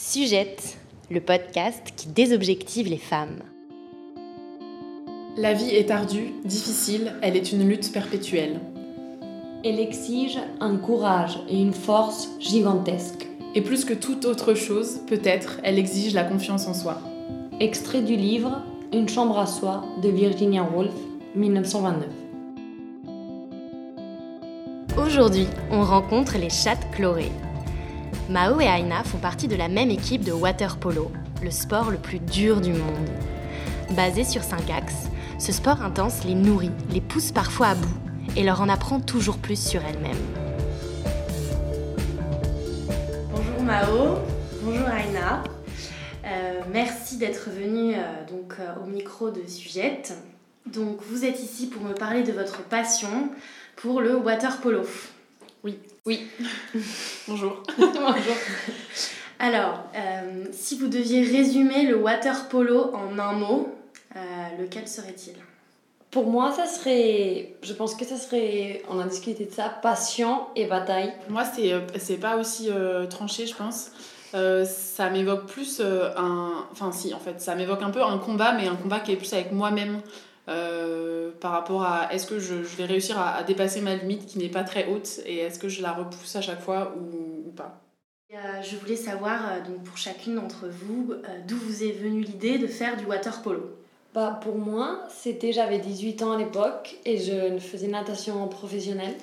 Sujette, le podcast qui désobjective les femmes. La vie est ardue, difficile, elle est une lutte perpétuelle. Elle exige un courage et une force gigantesques. Et plus que toute autre chose, peut-être, elle exige la confiance en soi. Extrait du livre Une chambre à soi de Virginia Woolf, 1929. Aujourd'hui, on rencontre les chattes chlorées. Mao et Aina font partie de la même équipe de water polo, le sport le plus dur du monde. Basé sur cinq axes, ce sport intense les nourrit, les pousse parfois à bout et leur en apprend toujours plus sur elles-mêmes. Bonjour Mao, bonjour Aina. Euh, merci d'être venue euh, donc euh, au micro de Sujette. Donc vous êtes ici pour me parler de votre passion pour le water polo. Oui. Oui. Bonjour. Bonjour. Alors, euh, si vous deviez résumer le water polo en un mot, euh, lequel serait-il? Pour moi, ça serait. Je pense que ça serait. On a discuté de ça, passion et bataille. Pour moi, c'est, euh, c'est pas aussi tranché, je pense. ça m'évoque plus un. Enfin, si, en fait, ça m'évoque un peu un combat, mais un combat qui est plus avec moi-même. Euh, par rapport à est-ce que je, vais réussir à, dépasser ma limite qui n'est pas très haute et est-ce que je la repousse à chaque fois ou, pas? Euh, je voulais savoir, euh, donc pour chacune d'entre vous, d'où vous est venue l'idée de faire du water polo? Bah, Pour moi, c'était j'avais 18 ans à l'époque et je faisais natation professionnelle.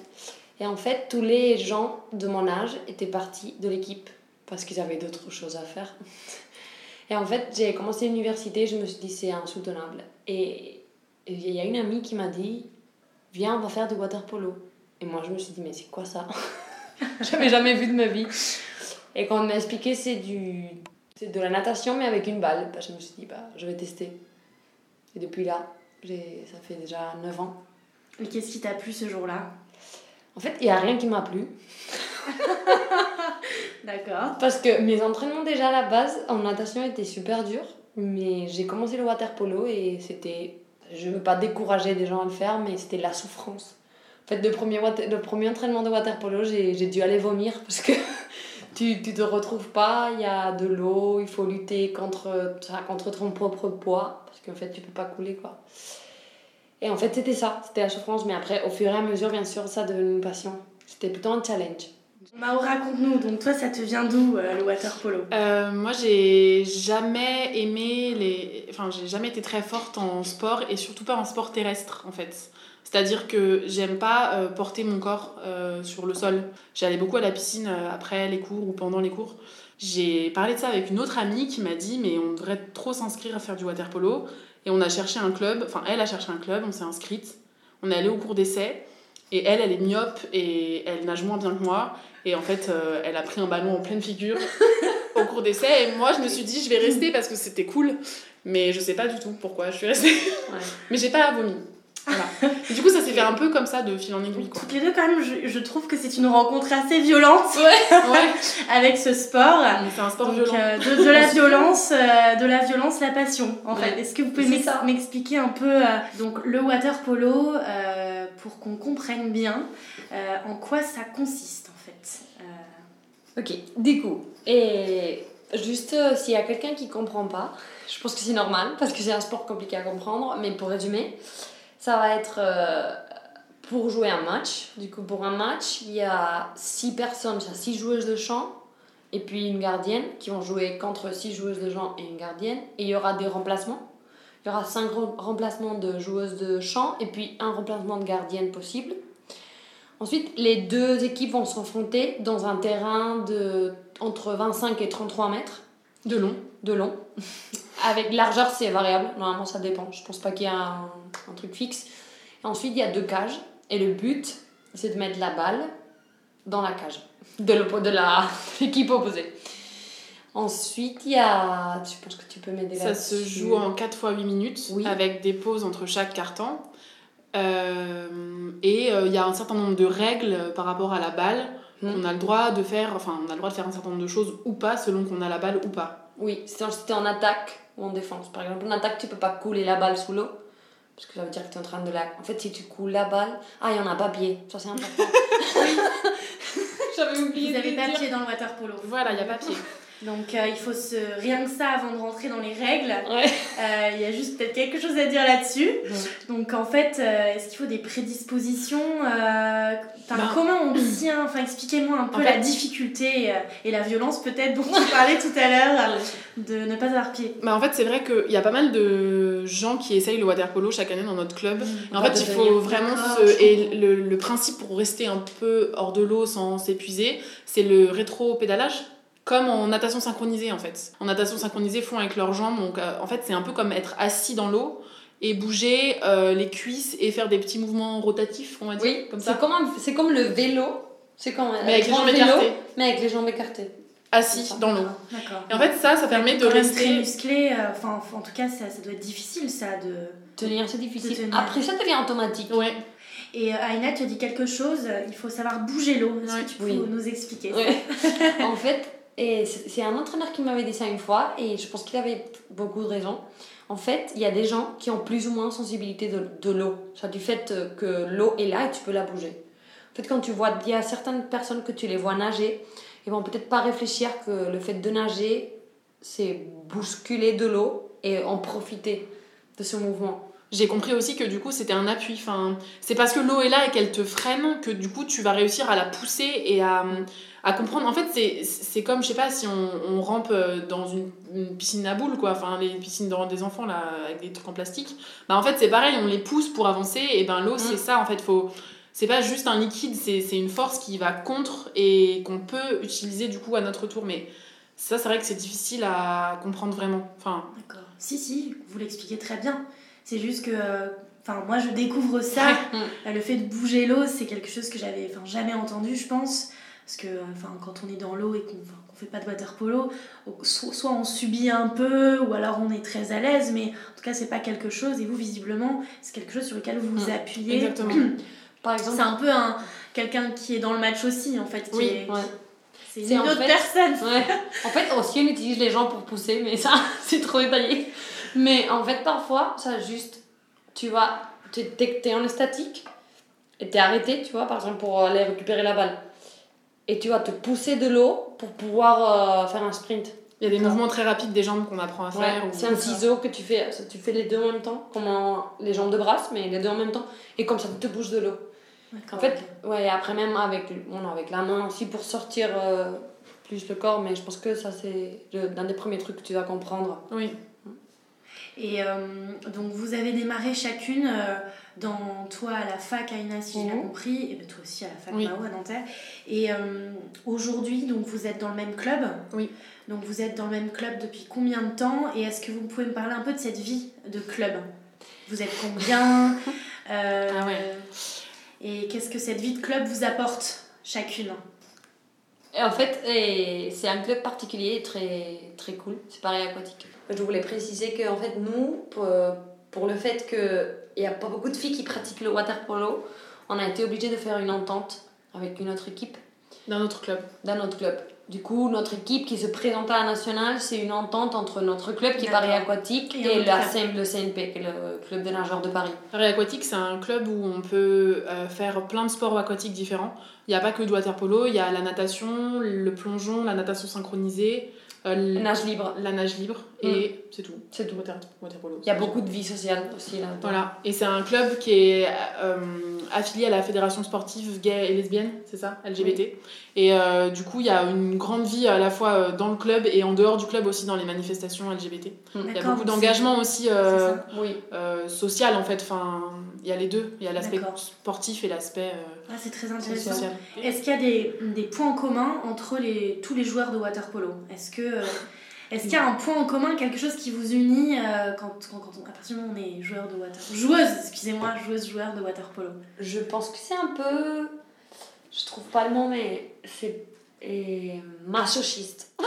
Et en fait, tous les gens de mon âge étaient partis de l'équipe parce qu'ils avaient d'autres choses à faire. Et en fait, j'ai commencé l'université, je me suis dit c'est insoutenable. Et il y a une amie qui m'a dit Viens, on va faire du water polo. Et moi, je me suis dit Mais c'est quoi ça? J'avais jamais vu de ma vie. Et quand on m'a expliqué c'est du de la natation, mais avec une balle, bah, je me suis dit bah, Je vais tester. Et depuis là, ça fait déjà 9 ans. Et qu'est-ce qui t'a plu ce jour-là? En fait, il n'y a rien qui m'a plu. D'accord. Parce que mes entraînements déjà à la base en natation étaient super durs. Mais j'ai commencé le water polo et c'était je veux pas décourager des gens à le faire, mais c'était la souffrance. En fait, le premier, le premier entraînement de water polo, j'ai dû aller vomir parce que tu ne te retrouves pas, il y a de l'eau, il faut lutter contre, contre ton propre poids parce qu'en fait, tu peux pas couler. quoi. Et en fait, c'était ça, c'était la souffrance, mais après, au fur et à mesure, bien sûr, ça devenu une passion. C'était plutôt un challenge. Mao, raconte-nous, donc toi, ça te vient d'où euh, le water polo? Euh, Moi, j'ai jamais aimé les. Enfin, j'ai jamais été très forte en sport et surtout pas en sport terrestre en fait. C'est-à-dire que j'aime pas euh, porter mon corps sur le sol. J'allais beaucoup à la piscine après les cours ou pendant les cours. J'ai parlé de ça avec une autre amie qui m'a dit mais on devrait trop s'inscrire à faire du water polo. Et on a cherché un club, enfin elle a cherché un club, on s'est inscrite. On est allé au cours d'essai. Et elle, elle est myope et elle nage moins bien que moi. Et en fait, euh, elle a pris un ballon en pleine figure au cours d'essai. Et moi, je me suis dit, je vais rester parce que c'était cool. Mais je sais pas du tout pourquoi je suis restée. Mais j'ai pas vomi. Voilà. du coup, ça s'est fait un peu comme ça de fil en aiguille. Toutes les deux, quand même, je, je trouve que c'est une rencontre assez violente ouais. ouais. avec ce sport. C'est un sport violent. Euh, de, de, la violence, euh, de la violence, la passion, en fait. Est-ce que vous pouvez m'expliquer un peu donc le water polo pour qu'on comprenne bien en quoi ça consiste euh, ok, du coup, et juste euh, s'il y a quelqu'un qui comprend pas, je pense que c'est normal parce que c'est un sport compliqué à comprendre, mais pour résumer, ça va être euh, pour jouer un match. Du coup, pour un match, il y a 6 personnes, il y a 6 joueuses de chant et puis une gardienne qui vont jouer contre 6 joueuses de chant et une gardienne. Et il y aura des remplacements. Il y aura 5 remplacements de joueuses de chant et puis un remplacement de gardienne possible. Ensuite, les deux équipes vont s'affronter dans un terrain de entre 25 et 33 mètres. De long. De long. Avec largeur, c'est variable. Normalement, ça dépend. Je pense pas qu'il y a un, un, truc fixe. Et ensuite, il y a deux cages. Et le but, c'est de mettre la balle dans la cage de l'équipe opposée. Ensuite, il y a. Tu penses que tu peux m'aider là Ça se joue en 4 fois 8 minutes, avec des pauses entre chaque carton. Euh, et euh, il y a un certain nombre de règles par rapport à la balle. Hmm. On a le droit de faire, enfin, on a le droit de faire un certain nombre de choses ou pas selon qu'on a la balle ou pas. Oui, si t'es en attaque ou en défense. Par exemple, en attaque, tu peux pas couler la balle sous l'eau. Parce que ça veut dire que tu es en train de la. En fait, si tu coules la balle. Ah, il y en a papier. Ça, c'est important. J'avais oublié. Vous avez papier dans le water polo. Voilà, il y a papier. Donc euh, il faut se... rien que ça avant de rentrer dans les règles. Ouais. Euh, Il y a juste peut-être quelque chose à dire là-dessus. Donc en fait, euh, est-ce qu'il faut des prédispositions euh, enfin, Ben- Comment on tient Enfin expliquez-moi un peu En la fait- difficulté et la violence peut-être dont tu parlais tout à l'heure de ne pas avoir pied. Bah, en fait, c'est vrai qu'il y a pas mal de gens qui essayent le water polo chaque année dans notre club. Et en fait, il de faut vraiment se... Et le, le principe pour rester un peu hors de l'eau sans s'épuiser, c'est le rétro-pédalage. Comme en natation synchronisée, en fait. En natation synchronisée, font avec leurs jambes. Donc, euh, en fait, c'est un peu comme être assis dans l'eau et bouger euh, les cuisses et faire des petits mouvements rotatifs, on va dire. Oui, comme c'est ça. comme, un- c'est comme le vélo. C'est comme un Mais avec les jambes vélo, écartées. mais avec les jambes écartées. Assis dans l'eau. D'accord. Et en fait, ça, ça permet de rester. musclé. euh, Enfin, en tout cas, ça, ça doit être difficile ça de. Tenir, c'est difficile. De tenir. Après, ça devient automatique. Ouais. Et Aïna, tu as dit quelque chose. Il faut savoir bouger l'eau. Est-ce Ouais. que tu peux Oui. nous expliquer Ouais. en fait, et c'est un entraîneur qui m'avait dit ça une fois et je pense qu'il avait beaucoup de raison. En fait, il y a des gens qui ont plus ou moins sensibilité de, de l'eau. Ça du fait euh, que l'eau est là et tu peux la bouger. En fait, quand tu vois, il y a certaines personnes que tu les vois nager, ils vont peut-être pas réfléchir que le fait de nager, c'est bousculer de l'eau et en profiter de ce mouvement. J'ai compris aussi que du coup c'était un appui. Enfin, c'est parce que l'eau est là et qu'elle te freine que du coup tu vas réussir à la pousser et à, à comprendre. En fait, c'est- comme, je sais pas, si on, on rampe euh, dans une, une piscine à boules, quoi. Enfin, les piscines des enfants là avec des trucs en plastique. Bah en fait, c'est pareil, on les pousse pour avancer et ben l'eau c'est ça en fait. Faut, c'est pas juste un liquide, c'est c'est une force qui va contre et qu'on peut utiliser du coup à notre tour. Mais ça, c'est vrai que c'est difficile à comprendre vraiment. Enfin, D'accord. Si, si, vous l'expliquez très bien. C'est juste que. euh, Enfin, moi, je découvre ça. Euh, Le fait de bouger l'eau, c'est quelque chose que j'avais enfin, jamais entendu, je pense. Parce que enfin, quand on est dans l'eau et qu'on qu'on fait pas de water polo, so- soit on subit un peu, ou alors on est très à l'aise, mais en tout cas, c'est pas quelque chose. Et vous, visiblement, c'est quelque chose sur lequel vous vous Mm. appuyez. exactement. Par exemple, C'est un peu un, quelqu'un qui est dans le match aussi, en fait. qui Oui, est- ouais. C'est C'est une autre fait- personne. Ouais. En fait, aussi, on utilise les gens pour pousser, mais ça, c'est trop détaillé. Mais en fait, parfois, ça juste, tu vas, t'es t'es- t'es en statique et t'es arrêté, tu vois, par exemple, pour aller récupérer la balle. Et tu vas te pousser de l'eau pour pouvoir euh, faire un sprint. Il y a des mouvements très rapides des jambes qu'on apprend à Ouais, faire. ou- c'est un ciseau que tu fais, tu fais les deux en même temps, comme en- les jambes de brasse, mais les deux en même temps. Et comme ça, tu te bouges de l'eau. En fait, ouais, après même avec, bon, avec la main aussi pour sortir euh, plus le corps, mais je pense que ça, c'est l'un des premiers trucs que tu dois comprendre. Oui. Et euh, donc vous avez démarré chacune euh, dans toi à la fac Aïna si j'ai bien Mhm. compris et ben toi aussi à la fac Oui. Mao à Nanterre. Et euh, aujourd'hui donc vous êtes dans le même club. Oui. Donc vous êtes dans le même club depuis combien de temps? Et est-ce que vous pouvez me parler un peu de cette vie de club? Vous êtes combien? Ah ouais. Et qu'est-ce que cette vie de club vous apporte chacune? Et en fait, c'est un club particulier, très, très cool, c'est pareil aquatique. Je voulais préciser que en fait, nous, pour, pour le fait qu'il n'y a pas beaucoup de filles qui pratiquent le water polo, on a été obligé de faire une entente avec une autre équipe D'un autre club. d'un autre club. Du coup, notre équipe qui se présente à la nationale, c'est une entente entre notre club qui est Paris. Aquatique Et la. CM le CNP, qui est le club de nageurs de Paris. Paris Aquatique, c'est un club où on peut euh, faire plein de sports aquatiques différents. Il n'y a pas que du water polo, il y a la natation, le plongeon, la natation synchronisée, euh, l- Nage libre, la nage libre et c'est tout. c'est tout. Water, water polo. Il y a beaucoup de vie sociale aussi là. Voilà, et c'est un club qui est euh, affilié à la fédération sportive gay et lesbienne, c'est ça, LGBT. Et euh, du coup, il y a une grande vie à la fois dans le club et en dehors du club aussi dans les manifestations LGBT. Il y a beaucoup d'engagement aussi. Oui. social en fait. Enfin, il y a les deux. Il y a l'aspect sportif et l'aspect euh, Ah, c'est très intéressant. social. Est-ce qu'il y a des, des points communs entre les, tous les joueurs de water polo? Est-ce que euh, est-ce qu'il y a un point en commun, quelque chose qui vous unit euh, quand, quand, quand on, à partir du moment où on est joueur de water joueuse, excusez-moi, joueuse joueur de water polo? Je pense que c'est un peu. Je trouve pas le mot, mais c'est. Et masochiste.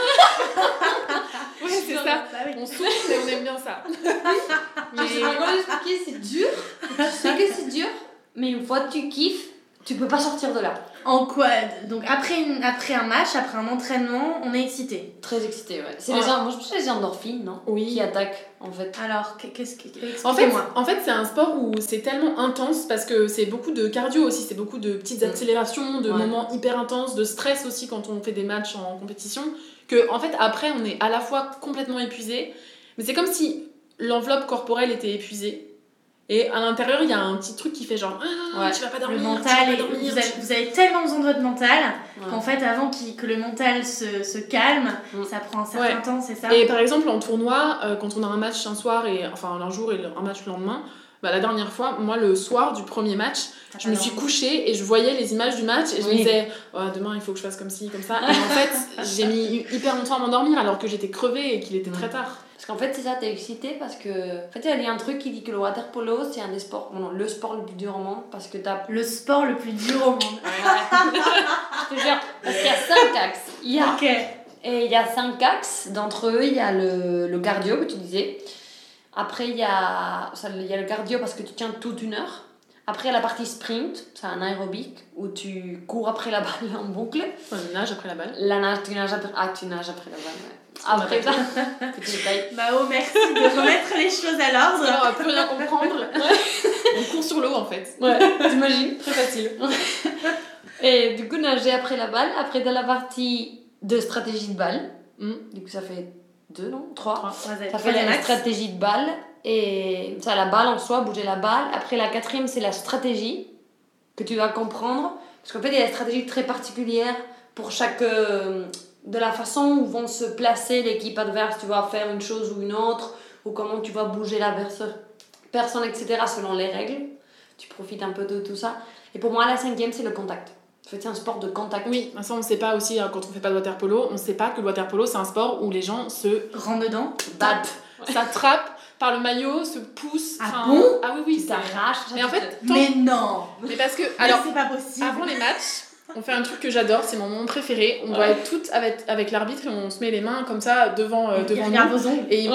Oui, c'est ça. Bah oui. On souffle et on aime bien ça. Je sais pas comment l'expliquer, c'est dur. Tu sais que c'est dur, mais une fois que tu kiffes, tu peux pas sortir de là. En quoi Donc après, une, après un match, après un entraînement, on est excité. Très excité, ouais. C'est Ouais. les, moi, je pense que c'est les endorphines, non? Oui. Qui attaquent, en fait. Alors, qu- qu'est-ce que. En fait, en fait c'est un sport où c'est tellement intense parce que c'est beaucoup de cardio aussi, c'est beaucoup de petites Mm. accélérations, de Ouais. moments hyper intenses, de stress aussi quand on fait des matchs en compétition. Que en fait, après, on est à la fois complètement épuisé, mais c'est comme si l'enveloppe corporelle était épuisée. Et à l'intérieur, il y a un petit truc qui fait genre ah, Ouais. tu vas pas Le dormir, tu vas mental, pas est- dormir. vous, avez, vous avez tellement besoin de votre mental Ouais. qu'en fait, avant que le mental se, se calme, Mm. ça prend un certain Ouais. temps, c'est ça Et par exemple, en tournoi, euh, quand on a un match un soir, et enfin un jour et le- un match le lendemain, bah, la dernière fois, moi le soir du premier match, je me suis couchée et je voyais les images du match et je me disais Oh, demain il faut que je fasse comme ci, comme ça. Et en fait, j'ai mis hyper longtemps à m'endormir alors que j'étais crevée et qu'il était très tard. Parce qu'en fait, c'est ça, t'es excité parce que. En fait, il y a un truc qui dit que le water polo, c'est un des sports. bon, non, le sport le plus dur au monde parce que t'as. Le sport le plus dur au monde. Je te jure, parce qu'il y a 5 axes. Il y a Ok. Et il y a cinq axes. D'entre eux, il y a le, le cardio que tu disais. Après, il y, a, ça, il y a le cardio parce que tu tiens toute une heure. Après, la partie sprint, c'est un aérobic où tu cours après la balle en boucle. Je nage après la balle. La nage, tu nages après, ah, tu nages après la balle. ouais. Après ça, petit détail. Mao, merci de remettre les choses à l'ordre. on va plus rien comprendre. on court sur l'eau en fait. Ouais, t'imagines Très facile. Et du coup, nager après la balle. Après, dans la partie de stratégie de balle. Mm. Du coup, ça fait deux, non? Trois. Trois. Ça fait la stratégie de balle et ça la balle en soi, bouger la balle. Après la quatrième, c'est la stratégie que tu dois comprendre. Parce qu'en fait, il y a des stratégies très particulières pour chaque. euh, de la façon où vont se placer l'équipe adverse, tu vas faire une chose ou une autre, ou comment tu vas bouger la perso- personne, etc. selon les règles. Tu profites un peu de tout ça. Et pour moi, la cinquième, c'est le contact. En fait, c'est un sport de contact. Oui, ça on sait pas aussi hein, quand on fait pas de water polo, on sait pas que le water polo c'est un sport où les gens se Rentre dedans. tapent, s'attrapent par le maillot, se poussent. Ah enfin, bon Ah oui oui, t'arraches. Mais en fait, tant- Mais non mais parce que Alors, alors c'est pas possible. Avant les matchs, on fait un truc que j'adore, c'est mon moment préféré. On doit être toutes avec, avec l'arbitre et on se met les mains comme ça devant, euh, Il devant nous. vos ongles. Et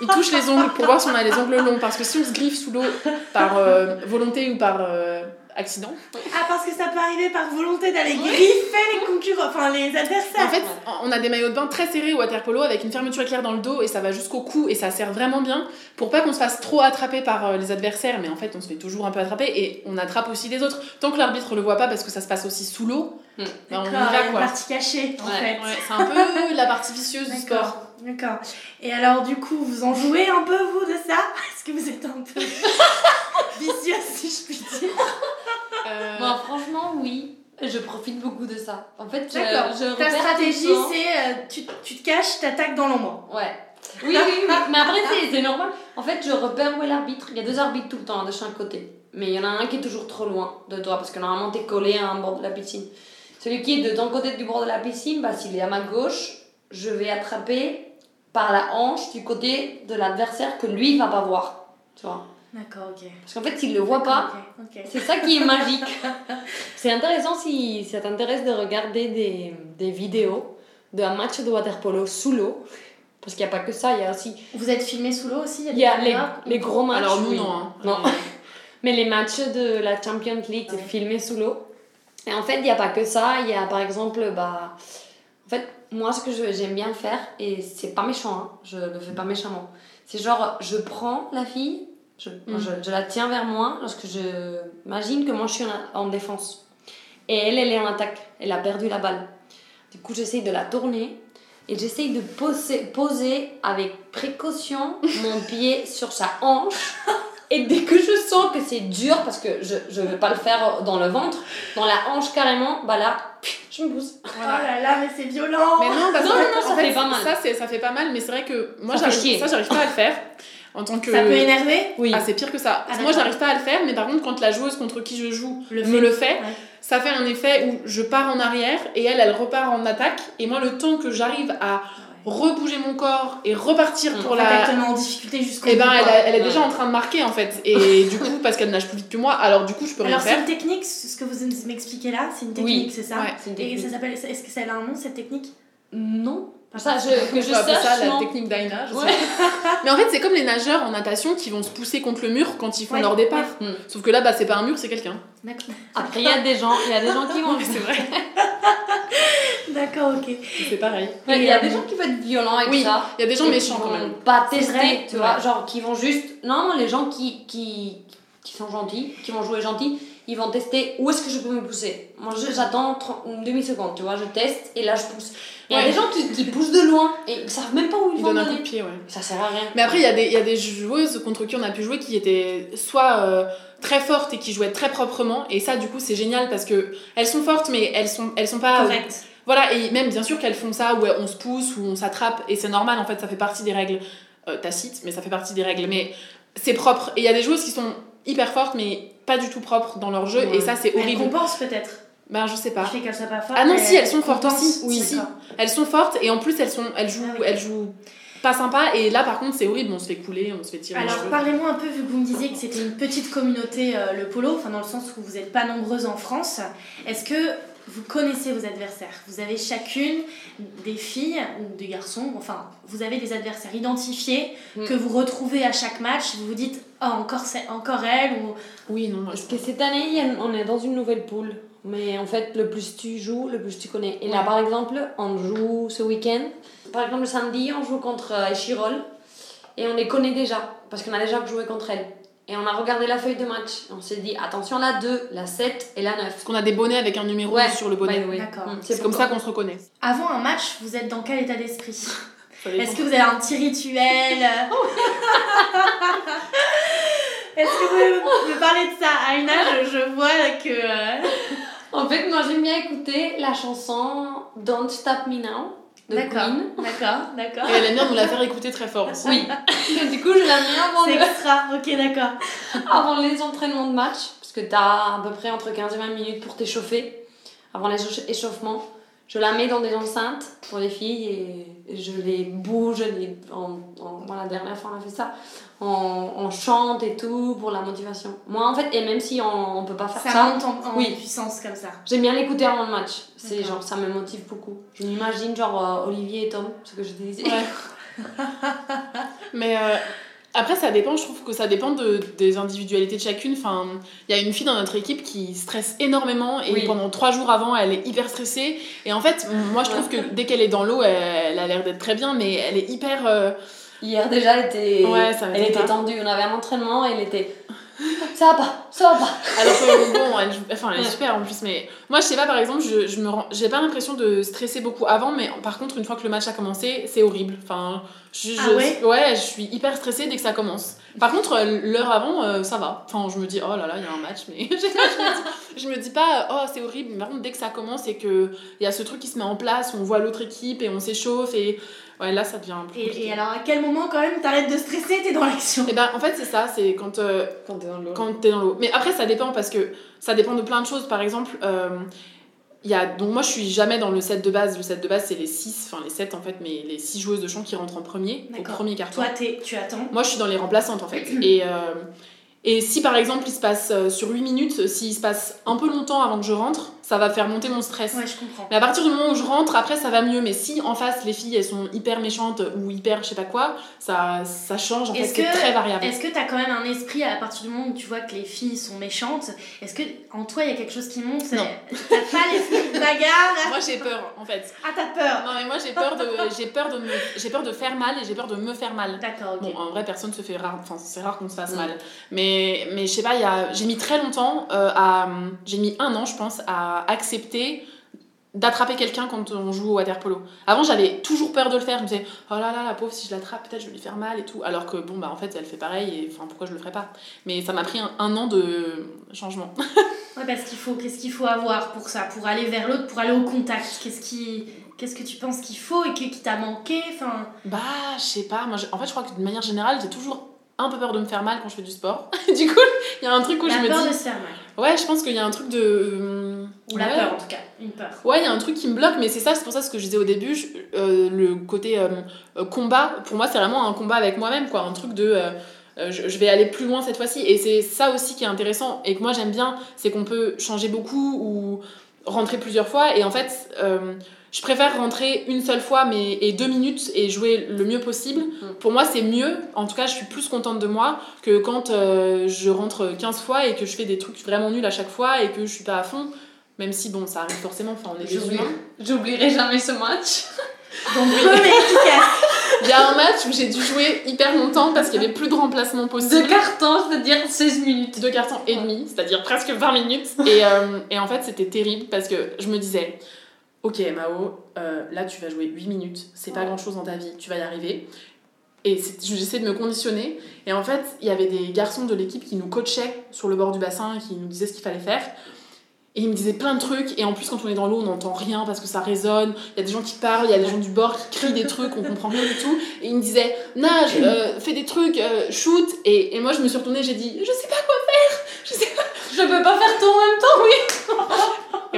il touche les ongles pour voir si on a les ongles longs. Parce que si on se griffe sous l'eau par euh, volonté ou par euh, accident, Ah, parce que ça peut arriver par volonté d'aller griffer les concurrents, enfin les adversaires. en fait, on a des maillots de bain très serrés au water polo avec une fermeture éclair dans le dos et ça va jusqu'au cou et ça sert vraiment bien pour pas qu'on se fasse trop attraper par euh, les adversaires. Mais en fait, on se fait toujours un peu attraper et on attrape aussi les autres. Tant que l'arbitre le voit pas parce que ça se passe aussi sous l'eau, Hmm. ben, on y va quoi. partie cachée en Ouais, fait. Ouais, c'est un peu la partie vicieuse du sport. D'accord, d'accord. Et alors, du coup, vous en jouez un peu, vous, de ça? Est-ce que vous êtes un peu vicieuse, si je puis dire? Euh, Moi, franchement, oui. Je profite beaucoup de ça. En fait, je, je Ta stratégie, c'est euh, tu, tu te caches, t'attaques dans l'ombre. Ouais. Oui, oui, oui. Mais après, c'est- c'est normal. En fait, je repère où est l'arbitre. Il y a deux arbitres tout le temps, de chaque côté. Mais il y en a un qui est toujours trop loin de toi, parce que normalement, t'es collé à un bord de la piscine. Celui qui est de ton côté du bord de la piscine, bah, s'il est à ma gauche, je vais attraper par la hanche du côté de l'adversaire que lui va pas voir. Tu vois D'accord, ok. Parce qu'en fait, s'il le voit pas. C'est ça qui est magique. C'est intéressant si ça t'intéresse de regarder des, des vidéos d'un match de water polo sous l'eau. Parce qu'il n'y a pas que ça, il y a aussi Vous êtes filmé sous l'eau aussi il y a les, les gros matchs. Alors nous oui. non. hein. Non. Mais les matchs de la Champions League, c'est Ouais. filmé sous l'eau. Et en fait, il n'y a pas que ça. Il y a par exemple, bah, en fait, moi, ce que je- j'aime bien faire, et c'est pas méchant, hein, je le fais pas méchamment, c'est genre, je prends la fille, je, Mm. je, je la tiens vers moi lorsque je imagine que moi je suis en, en défense. Et elle, elle est en attaque. Elle a perdu la balle. Du coup, j'essaye de la tourner et j'essaye de poser, poser avec précaution mon pied sur sa hanche. Et dès que je sens que c'est dur, parce que je ne veux pas le faire dans le ventre, dans la hanche carrément, bah là, je me pousse. Oh là là, mais c'est violent Mais non, parce Non, non, ça en fait, fait pas mal. Ça, fait pas mal, mais c'est vrai que moi, ça, j'arrive pas à le faire. En tant que. Ça peut énerver Oui. Ah, c'est pire que ça. Ah, moi, j'arrive pas à le faire, mais par contre, quand la joueuse contre qui je joue Le me fait. le fait, Ouais. ça fait un effet où je pars en arrière et elle, elle repart en attaque. Et moi, le temps que j'arrive à rebouger mon corps et repartir Mm. pour En fait, la. elle te met en difficulté jusqu'au Et ben, bout, elle, quoi. a- elle est déjà en train de marquer en fait. Et du coup, parce qu'elle nage plus vite que moi, alors du coup, je peux rien Alors, c'est faire. une technique, ce que vous m'expliquez là, c'est une Oui. technique, c'est ça Ouais. C'est une Et technique. ça s'appelle, est-ce que ça a un nom cette technique? Non, Ça, je, que je sache, ça la non. technique d'Aina. Ouais. Mais en fait, c'est comme les nageurs en natation qui vont se pousser contre le mur quand ils font Ouais, leur départ. ouais. Mm. Sauf que là, bah, c'est pas un mur, c'est quelqu'un. D'accord. Après, il y a des gens, il y a des gens qui vont. c'est vrai. D'accord, ok. C'est pareil. Il y a des gens qui vont être violents avec Oui, ça. il y a des gens méchants quand même. Pas tester, vrai, tu vois, ouais. genre qui vont juste. Non, les gens qui, qui, qui sont gentils, qui vont jouer gentils, ils vont tester où est-ce que je peux me pousser. Moi, j'attends 30 une demi-seconde, tu vois, je teste et là je pousse. Il y a Ouais. des gens qui, qui poussent de loin et ils savent même pas où ils Ils vont donnent un coup de pied, ouais. Ça sert à rien. Mais après, il y, a des- il y a des joueuses contre qui on a pu jouer qui étaient soit euh, très fortes et qui jouaient très proprement. Et ça, du coup, c'est génial parce que elles sont fortes, mais elles sont, elles sont pas. Correct. Voilà, et même bien sûr qu'elles font ça où on se pousse, où on s'attrape. Et c'est normal, en fait, ça fait partie des règles euh, tacites, mais ça fait partie des règles. Mais c'est propre. Et il y a des joueuses qui sont hyper fortes, mais pas du tout propres dans leur jeu. Ouais. Et ça, c'est horrible. compense peut-être. Ben, je sais pas. qu'elle soit pas forte. Ah non, si, elles sont fortes aussi. Oui, si. Elles sont fortes et en plus, elles, sont, elles, jouent, Ah oui. elles jouent pas sympa. Et là, par contre, c'est horrible. On se fait couler, on se fait tirer Alors parlez-moi un peu, vu que vous me disiez que c'était une petite communauté, euh, le polo, enfin dans le sens où vous n'êtes pas nombreuses en France. Est-ce que vous connaissez vos adversaires? Vous avez chacune des filles ou des garçons, enfin vous avez des adversaires identifiés Mm. que vous retrouvez à chaque match. Vous vous dites, oh encore, c'est- encore elle ou... Oui, non, moi, Parce que cette année, on est dans une nouvelle poule. Mais en fait, le plus tu joues, le plus tu connais. Et là, Ouais. par exemple, on joue ce week-end. Par exemple, le samedi, on joue contre euh, Echirol. Et on les connaît déjà. Parce qu'on a déjà joué contre elles. Et on a regardé la feuille de match. On s'est dit, attention, la 2, la 7 et la 9. Parce qu'on a des bonnets avec un numéro Ouais, sur le bonnet. D'accord. Mm, C'est comme ça qu'on se reconnaît. Avant un match, vous êtes dans quel état d'esprit? Est-ce que vous avez un petit rituel Est-ce que vous pouvez me parler de ça Aïna, je, je vois que... euh, En fait, moi, j'aime bien écouter la chanson Don't Stop Me Now de D'accord, Queen. d'accord, d'accord. Et elle aime bien nous la faire écouter très fort aussi. Oui. du coup, je la mets avant, C'est le- extra, ok d'accord. avant les entraînements de match. Parce que tu as à peu près entre 15 et 20 minutes pour t'échauffer. Avant les écha- échauffements. Je la mets dans des enceintes pour les filles et je les bouge. Les, en, en- moi, la dernière fois, on a fait ça. On, on chante et tout pour la motivation. Moi, en fait, et même si on, on peut pas faire Ça, ça, monte en, en Oui. puissance comme ça. j'aime bien l'écouter avant le match. C'est D'accord. genre, ça me motive beaucoup. Je m'imagine genre euh, Olivier et Tom, ce que je te disais. Ouais. Mais euh, après, ça dépend. Je trouve que ça dépend de, des individualités de chacune. Enfin, il y a une fille dans notre équipe qui stresse énormément et Oui. pendant trois jours avant, elle est hyper stressée. Et en fait, moi, je trouve que dès qu'elle est dans l'eau, elle, elle a l'air d'être très bien, mais elle est hyper. euh, Hier déjà, elle était, Ouais, ça elle était pas. tendue. On avait un entraînement et elle était. Ça va pas, ça va pas. Alors que bon, elle, enfin, elle est super en plus, mais moi je sais pas, par exemple, je, je me rends, j'ai pas l'impression de stresser beaucoup avant, mais par contre, une fois que le match a commencé, c'est horrible. Enfin, je, je- Ah ouais je suis hyper stressée dès que ça commence. Par contre, euh, l'heure avant, euh, ça va. Enfin, je me dis, oh là là, il y a un match, mais je, me dis, je me dis pas, oh c'est horrible, mais par contre, dès que ça commence et qu'il y a ce truc qui se met en place, on voit l'autre équipe et on s'échauffe, et ouais, là ça devient Et, compliqué. et alors à quel moment quand même t'arrêtes de stresser, t'es dans l'action? Et ben en fait c'est ça, c'est quand euh, Quand t'es dans l'eau. quand t'es dans l'eau. Mais après, ça dépend parce que ça dépend de plein de choses. Par exemple, euh, il y a, donc moi je suis jamais dans le set de base. Le set de base, c'est les 6, enfin les 7 en fait, mais les 6 joueuses de chant qui rentrent en premier, au premier carton. Toi t'es, tu attends. Moi je suis dans les remplaçantes en fait. Et, euh, et si par exemple il se passe euh, sur 8 minutes, s'il se passe un peu longtemps avant que je rentre, ça va faire monter mon stress. Ouais je comprends. Mais à partir du moment où je rentre, après ça va mieux. Mais si en face les filles elles sont hyper méchantes ou hyper je sais pas quoi, ça, ça change en fait, Est-ce c'est très variable. Est-ce que t'as quand même un esprit à partir du moment où tu vois que les filles sont méchantes Est-ce que en toi il y a quelque chose qui monte? Non. T'as pas l'esprit de bagarre Moi j'ai peur en fait. Ah t'as peur? Non mais moi j'ai peur de j'ai peur de me j'ai peur de faire mal et j'ai peur de me faire mal. D'accord, ok. Bon en vrai personne se fait rare enfin c'est rare qu'on se fasse Mm. mal. Mais mais je sais pas y a j'ai mis très longtemps euh, à j'ai mis un an je pense à accepter d'attraper quelqu'un quand on joue au water polo. Avant j'avais toujours peur de le faire, je me disais oh là là la pauvre si je l'attrape peut-être je vais lui faire mal et tout alors que bon bah en fait elle fait pareil et enfin pourquoi je le ferais pas? Mais ça m'a pris un, un an de changement. Ouais, parce qu'il faut, qu'est-ce qu'il faut avoir pour ça? Pour aller vers l'autre, pour aller au contact Qu'est-ce qui, qu'est-ce que tu penses qu'il faut et que, qui t'a manqué? Enfin, Bah, je sais pas. Moi, en fait, je crois que de manière générale, j'ai toujours un peu peur de me faire mal quand je fais du sport. du coup, il y a un truc où La je me peur dis. de se faire mal. Ouais, je pense qu'il y a un truc de. La ouais. peur en tout cas, une peur. Ouais, il y a un truc qui me bloque, mais c'est ça, c'est pour ça ce que je disais au début. je- euh, le côté euh, euh, combat, pour moi, c'est vraiment un combat avec moi-même, quoi. Un truc de. euh, je, je vais aller plus loin cette fois-ci. Et c'est ça aussi qui est intéressant et que moi j'aime bien, c'est qu'on peut changer beaucoup ou rentrer plusieurs fois. Et en fait, je préfère rentrer une seule fois mais, et deux minutes et jouer le mieux possible. Mm. Pour moi, c'est mieux. En tout cas, je suis plus contente de moi que quand euh, je rentre 15 fois et que je fais des trucs vraiment nuls à chaque fois et que je suis pas à fond. Même si, bon, ça arrive forcément, enfin, on est des humains. J'oublierai jamais ce match. Donc mais efficace. Il y a un match où j'ai dû jouer hyper longtemps parce qu'il y avait plus de remplacement possible. Deux cartons, c'est-à-dire 16 minutes. deux cartons et demi, c'est-à-dire presque 20 minutes. Et, euh, et en fait, c'était terrible parce que je me disais, ok Mao, euh, là tu vas jouer 8 minutes, c'est pas grand-chose dans ta vie, tu vas y arriver. Et j'essaie de me conditionner. Et en fait, il y avait des garçons de l'équipe qui nous coachaient sur le bord du bassin, qui nous disaient ce qu'il fallait faire. Et ils me disaient plein de trucs. Et en plus, quand on est dans l'eau, on n'entend rien parce que ça résonne. Il y a des gens qui parlent, il y a des gens du bord qui crient des trucs, on comprend rien du tout. Et ils me disaient, nage, euh, fais des trucs, euh, shoot. Et, et moi, je me suis retournée, j'ai dit, je sais pas quoi faire. Je sais pas. Je peux pas faire tout en même temps, oui.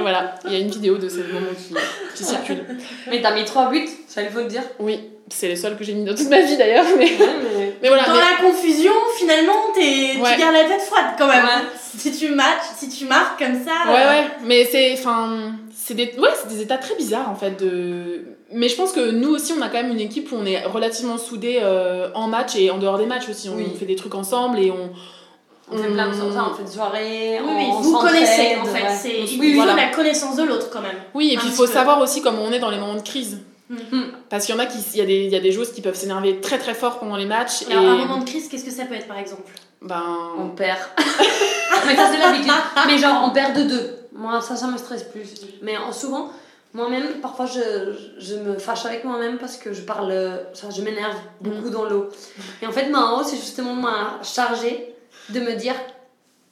Voilà, il y a une vidéo de ce moment qui, qui circule. Mais t'as mis 3 buts, ça il faut le dire. Oui, c'est les seuls que j'ai mis dans toute ma vie d'ailleurs. Mais, mais... mais voilà, Dans mais- la confusion, finalement, t'es- Ouais. tu gardes la tête froide quand même. Ouais. Si tu matches, si tu marques comme ça. Ouais, euh, ouais, mais c'est enfin c'est des ouais, c'est des états très bizarres en fait de mais je pense que nous aussi on a quand même une équipe où on est relativement soudés euh, en match et en dehors des matchs aussi, on Oui. fait des trucs ensemble et on On fait plein de choses, on fait des soirées, Oui, on, oui, on vous connaissez en fait. ouais. C'est, il Oui, faut voilà. la connaissance de l'autre quand même. Oui, et puis il faut peu. savoir aussi comment on est dans les moments de crise. Mhm. Parce qu'il y en a qui il y a des il y a des joueuses qui peuvent s'énerver très très fort pendant les matchs Alors, et un moment de crise, qu'est-ce que ça peut être par exemple? On ben perd. mais ça c'est l'habitude. Mais genre on perd de deux. Moi ça ça me stresse plus. Mais en- souvent moi-même parfois je, je me fâche avec moi-même parce que je parle ça je m'énerve beaucoup dans l'eau. Et en fait Mao c'est justement m'a chargé de me dire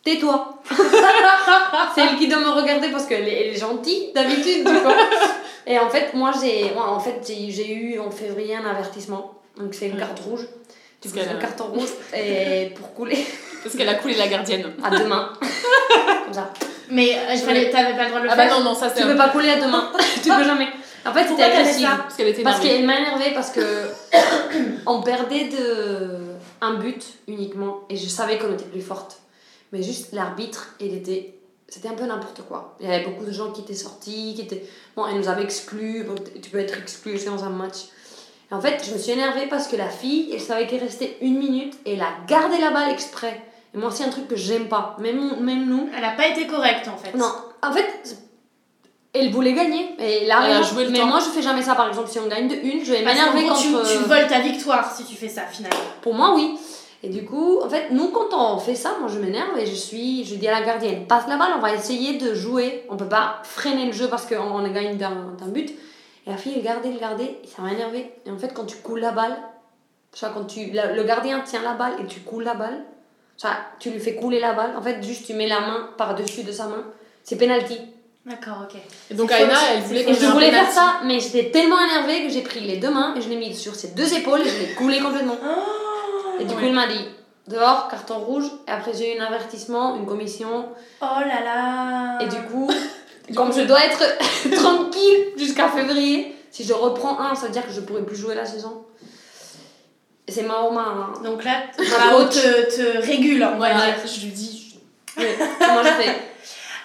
tais-toi. c'est elle qui doit me regarder parce qu'elle est, elle est gentille d'habitude du coup. Et en fait moi j'ai en fait j'ai eu en février un avertissement. Donc c'est une carte rouge. Tu qu'elle un carton rouge et pour couler parce qu'elle a coulé la gardienne. à deux mains. Comme ça. Mais euh, t'avais pas le droit de le Ah bah faire non non, ça c'est Tu peux pas couler à deux mains. tu peux jamais. En fait, c'était agressif. parce qu'elle était Parce énervée. qu'elle m'a énervée parce que on perdait de un but uniquement et je savais qu'on était plus forte. Mais juste l'arbitre, il était c'était un peu n'importe quoi. Il y avait beaucoup de gens qui étaient sortis, qui étaient bon, elle nous avait exclus. Bon, tu peux être exclu dans un match. Et en fait, je me suis énervée parce que la fille, elle savait qu'il restait une minute et elle a gardé la balle exprès. Et moi, c'est un truc que j'aime pas. Même, même nous, Elle a pas été correcte en fait. non, en fait, elle voulait gagner. Et a Elle a joué le mais temps. moi, je fais jamais ça. Par exemple, si on gagne de une, je vais m'énerver gros, tu, contre. tu voles ta victoire si tu fais ça finalement. Pour moi, oui. Et du coup, en fait, nous, quand on fait ça, moi, je m'énerve et je suis, je dis à la gardienne, passe la balle, on va essayer de jouer. On peut pas freiner le jeu parce qu'on on gagne d'un but. Et la fille, elle gardait, elle gardait, et ça m'a énervé. Et en fait, quand tu coules la balle, quand tu, la- le gardien tient la balle et tu coules la balle, ça, tu lui fais couler la balle. En fait, juste tu mets la main par-dessus de sa main. C'est penalty. D'accord, ok. Et donc faute. elle voulait ait je voulais faire ça, mais j'étais tellement énervée que j'ai pris les deux mains et je l'ai mis sur ses deux épaules et je l'ai coulé complètement. Oh, Et du coup, Ouais. il m'a dit dehors, carton rouge. Et après, j'ai eu un avertissement, une commission. oh là là Et du coup, comme je dois être tranquille jusqu'à février, si je reprends un, ça veut dire que je pourrai plus jouer la saison. C'est m'a. Donc là, Ma Mao te, te régule, va Ouais, je lui dis. Comment je fais?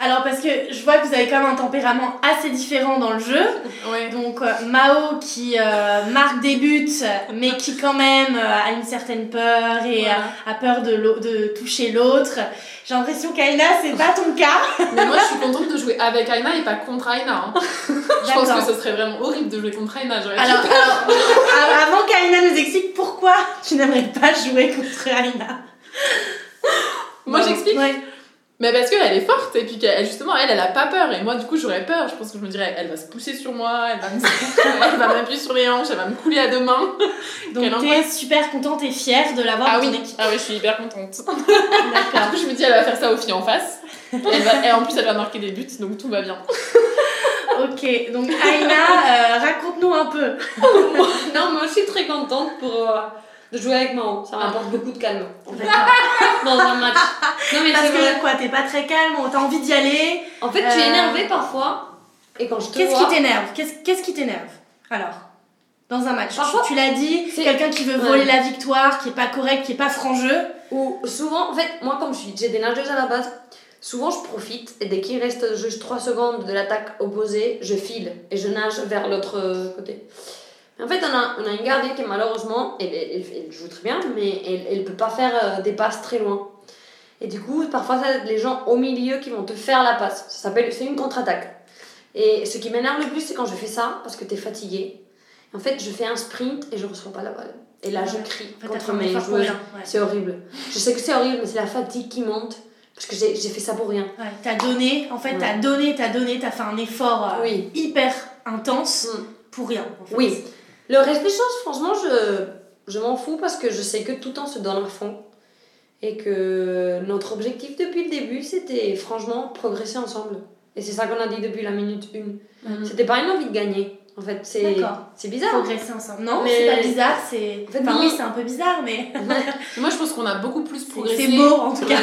Alors parce que je vois que vous avez quand même un tempérament assez différent dans le jeu. Ouais. Donc euh, Mao qui euh, marque des buts, mais qui quand même euh, a une certaine peur et Voilà. a, a peur de, toucher l'autre. J'ai l'impression qu'Aina, c'est pas ton cas. Mais moi, je suis contente de jouer avec Aïna et pas contre Aïna. hein. Je pense que ce serait vraiment horrible de jouer contre. J'aurais Alors, alors avant qu'Aina nous explique pourquoi tu n'aimerais pas jouer contre Aina. Moi, j'explique. Ouais. Mais parce qu'elle est forte et puis qu'elle, justement, elle, elle a pas peur. Et moi, du coup, j'aurais peur. Je pense que je me dirais, elle va se pousser sur moi, elle va me- elle va m'appuyer sur les hanches, elle va me couler à deux mains. Donc t'es super contente et fière de l'avoir Ah dans oui, ah oui, je suis hyper contente. Du D'accord. coup, je me dis, elle va faire ça aux filles en face. Elle va, et en plus, elle va marquer des buts, donc tout va bien. Ok, donc Aina, euh, raconte-nous un peu. Non, moi je suis très contente pour, euh, de jouer avec Mao. Ça m'apporte beaucoup de calme en fait, Parce dans un match. Non, mais vrai. que quoi, t'es pas très calme, t'as envie d'y aller. En fait, tu es Euh, énervée parfois. Et quand je te Qu'est-ce qui t'énerve? Qu'est-ce qui t'énerve? Alors, dans un match, Parfois, tu, tu l'as dit, c'est- quelqu'un qui veut Ouais. voler la victoire, qui est pas correct, qui est pas franc jeu. Ou souvent, en fait, moi, comme je suis, j'ai des nageuses à la base, souvent je profite et dès qu'il reste juste 3 secondes de l'attaque opposée, je file et je nage vers l'autre côté. En fait, on a, on a une gardienne qui malheureusement, elle, elle, elle joue très bien, mais elle ne peut pas faire euh, des passes très loin. Et du coup, parfois, c'est les gens au milieu qui vont te faire la passe. Ça s'appelle, c'est une contre-attaque. Et ce qui m'énerve le plus, c'est quand je fais ça, parce que tu es fatigué. En fait, je fais un sprint et je ne reçois pas la balle. Et là, je crie contre mes joueurs. C'est horrible. Je sais que c'est horrible, mais c'est la fatigue qui monte. Parce que j'ai fait ça pour rien. Ouais, t'as donné, en fait, t'as donné, t'as donné, t'as fait un effort euh, hyper intense mm. pour rien. Oui. Le reste des choses, franchement, je, je m'en fous parce que je sais que tout le temps se donne à fond. Et que notre objectif depuis le début, c'était franchement progresser ensemble. Et c'est ça qu'on a dit depuis la minute 1. Mm. C'était pas une envie de gagner. En fait, c'est c'est bizarre. Progresser ensemble. Non, mais... c'est pas bizarre, c'est en fait, enfin, oui, c'est un peu bizarre mais moi je pense qu'on a beaucoup plus progressé. C'est beau en tout cas.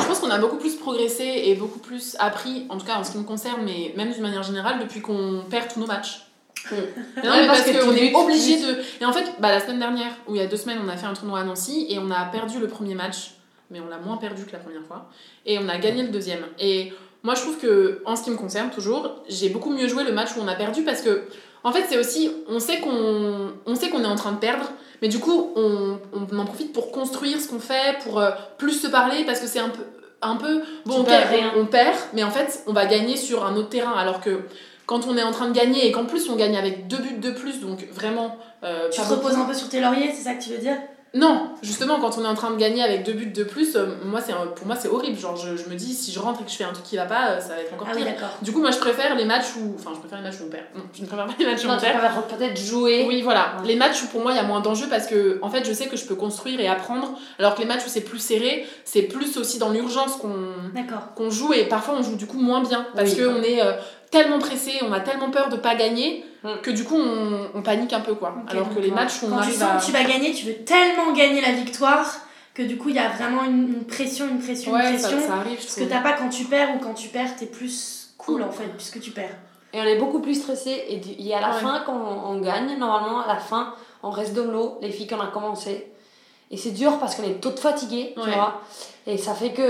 je pense qu'on a beaucoup plus progressé et beaucoup plus appris en tout cas en ce qui me concerne mais même d'une manière générale depuis qu'on perd tous nos matchs. Non, mais parce, qu'on est obligé de. Et en fait, bah, la semaine dernière, ou il y a deux semaines, on a fait un tournoi à Nancy et on a perdu le premier match, mais on l'a moins perdu que la première fois. Et on a gagné le deuxième. Et moi, je trouve que, en ce qui me concerne toujours, j'ai beaucoup mieux joué le match où on a perdu parce que, en fait, c'est aussi, on sait qu'on on sait qu'on est en train de perdre, mais du coup, on, on en profite pour construire ce qu'on fait, pour euh, plus se parler parce que c'est un peu, un peu, bon, on, perd, on, perd, mais en fait, on va gagner sur un autre terrain, alors que quand on est en train de gagner et qu'en plus on gagne avec deux buts de plus, donc vraiment. Euh, tu te reposes un peu sur tes lauriers, c'est ça que tu veux dire? Non, justement, quand on est en train de gagner avec deux buts de plus, euh, moi, c'est pour moi, c'est horrible. Genre, je, je, me dis, si je rentre et que je fais un truc qui va pas, euh, ça va être encore ah pire. du coup, moi, je préfère les matchs où. Enfin, je préfère les matchs où on perd. Non, je ne préfère pas les matchs où on perd. Peut-être jouer. Oui, voilà. Les matchs où pour moi, il y a moins d'enjeux parce que, en fait, je sais que je peux construire et apprendre. Alors que les matchs où c'est plus serré, c'est plus aussi dans l'urgence qu'on qu'on joue et parfois on joue du coup moins bien parce que qu'on est euh, tellement pressé, on a tellement peur de pas gagner. Que du coup on, on, panique un peu quoi. Alors que les matchs on Quand arrive tu sens que tu vas gagner, tu veux tellement gagner la victoire que du coup il y a vraiment une, pression, une pression, une pression. Ça, arrive, ce que t'as pas quand tu perds ou quand tu perds, t'es plus cool mm. en fait puisque tu perds. Et on est beaucoup plus stressé et, à la fin quand on, gagne, normalement à la fin on reste dans l'eau, les filles qu'on a commencé. Et c'est dur parce qu'on est toutes fatiguées, tu vois. Et ça fait que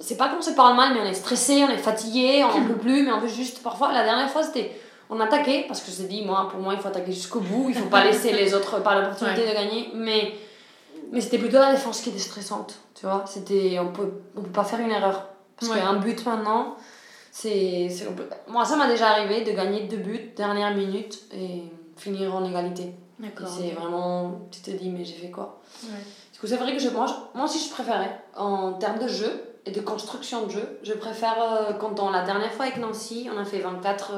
c'est pas qu'on se parle mal, mais on est stressé, on est fatigué, on ne peut plus, mais on veut juste. Parfois, la dernière fois, c'était on attaquait parce que je dit moi pour moi il faut attaquer jusqu'au bout il faut pas laisser les autres par l'opportunité de gagner. Mais mais c'était plutôt la défense qui était stressante tu vois. C'était on peut on peut pas faire une erreur. Parce qu'un but maintenant c'est moi ça m'a déjà arrivé de gagner deux buts dernière minute et finir en égalité. C'est vraiment tu te dis mais j'ai fait quoi? Du coup c'est vrai que je, moi, moi aussi je préférais en termes de jeu et de construction de jeu je préfère euh, quand on la dernière fois avec Nancy on a fait 24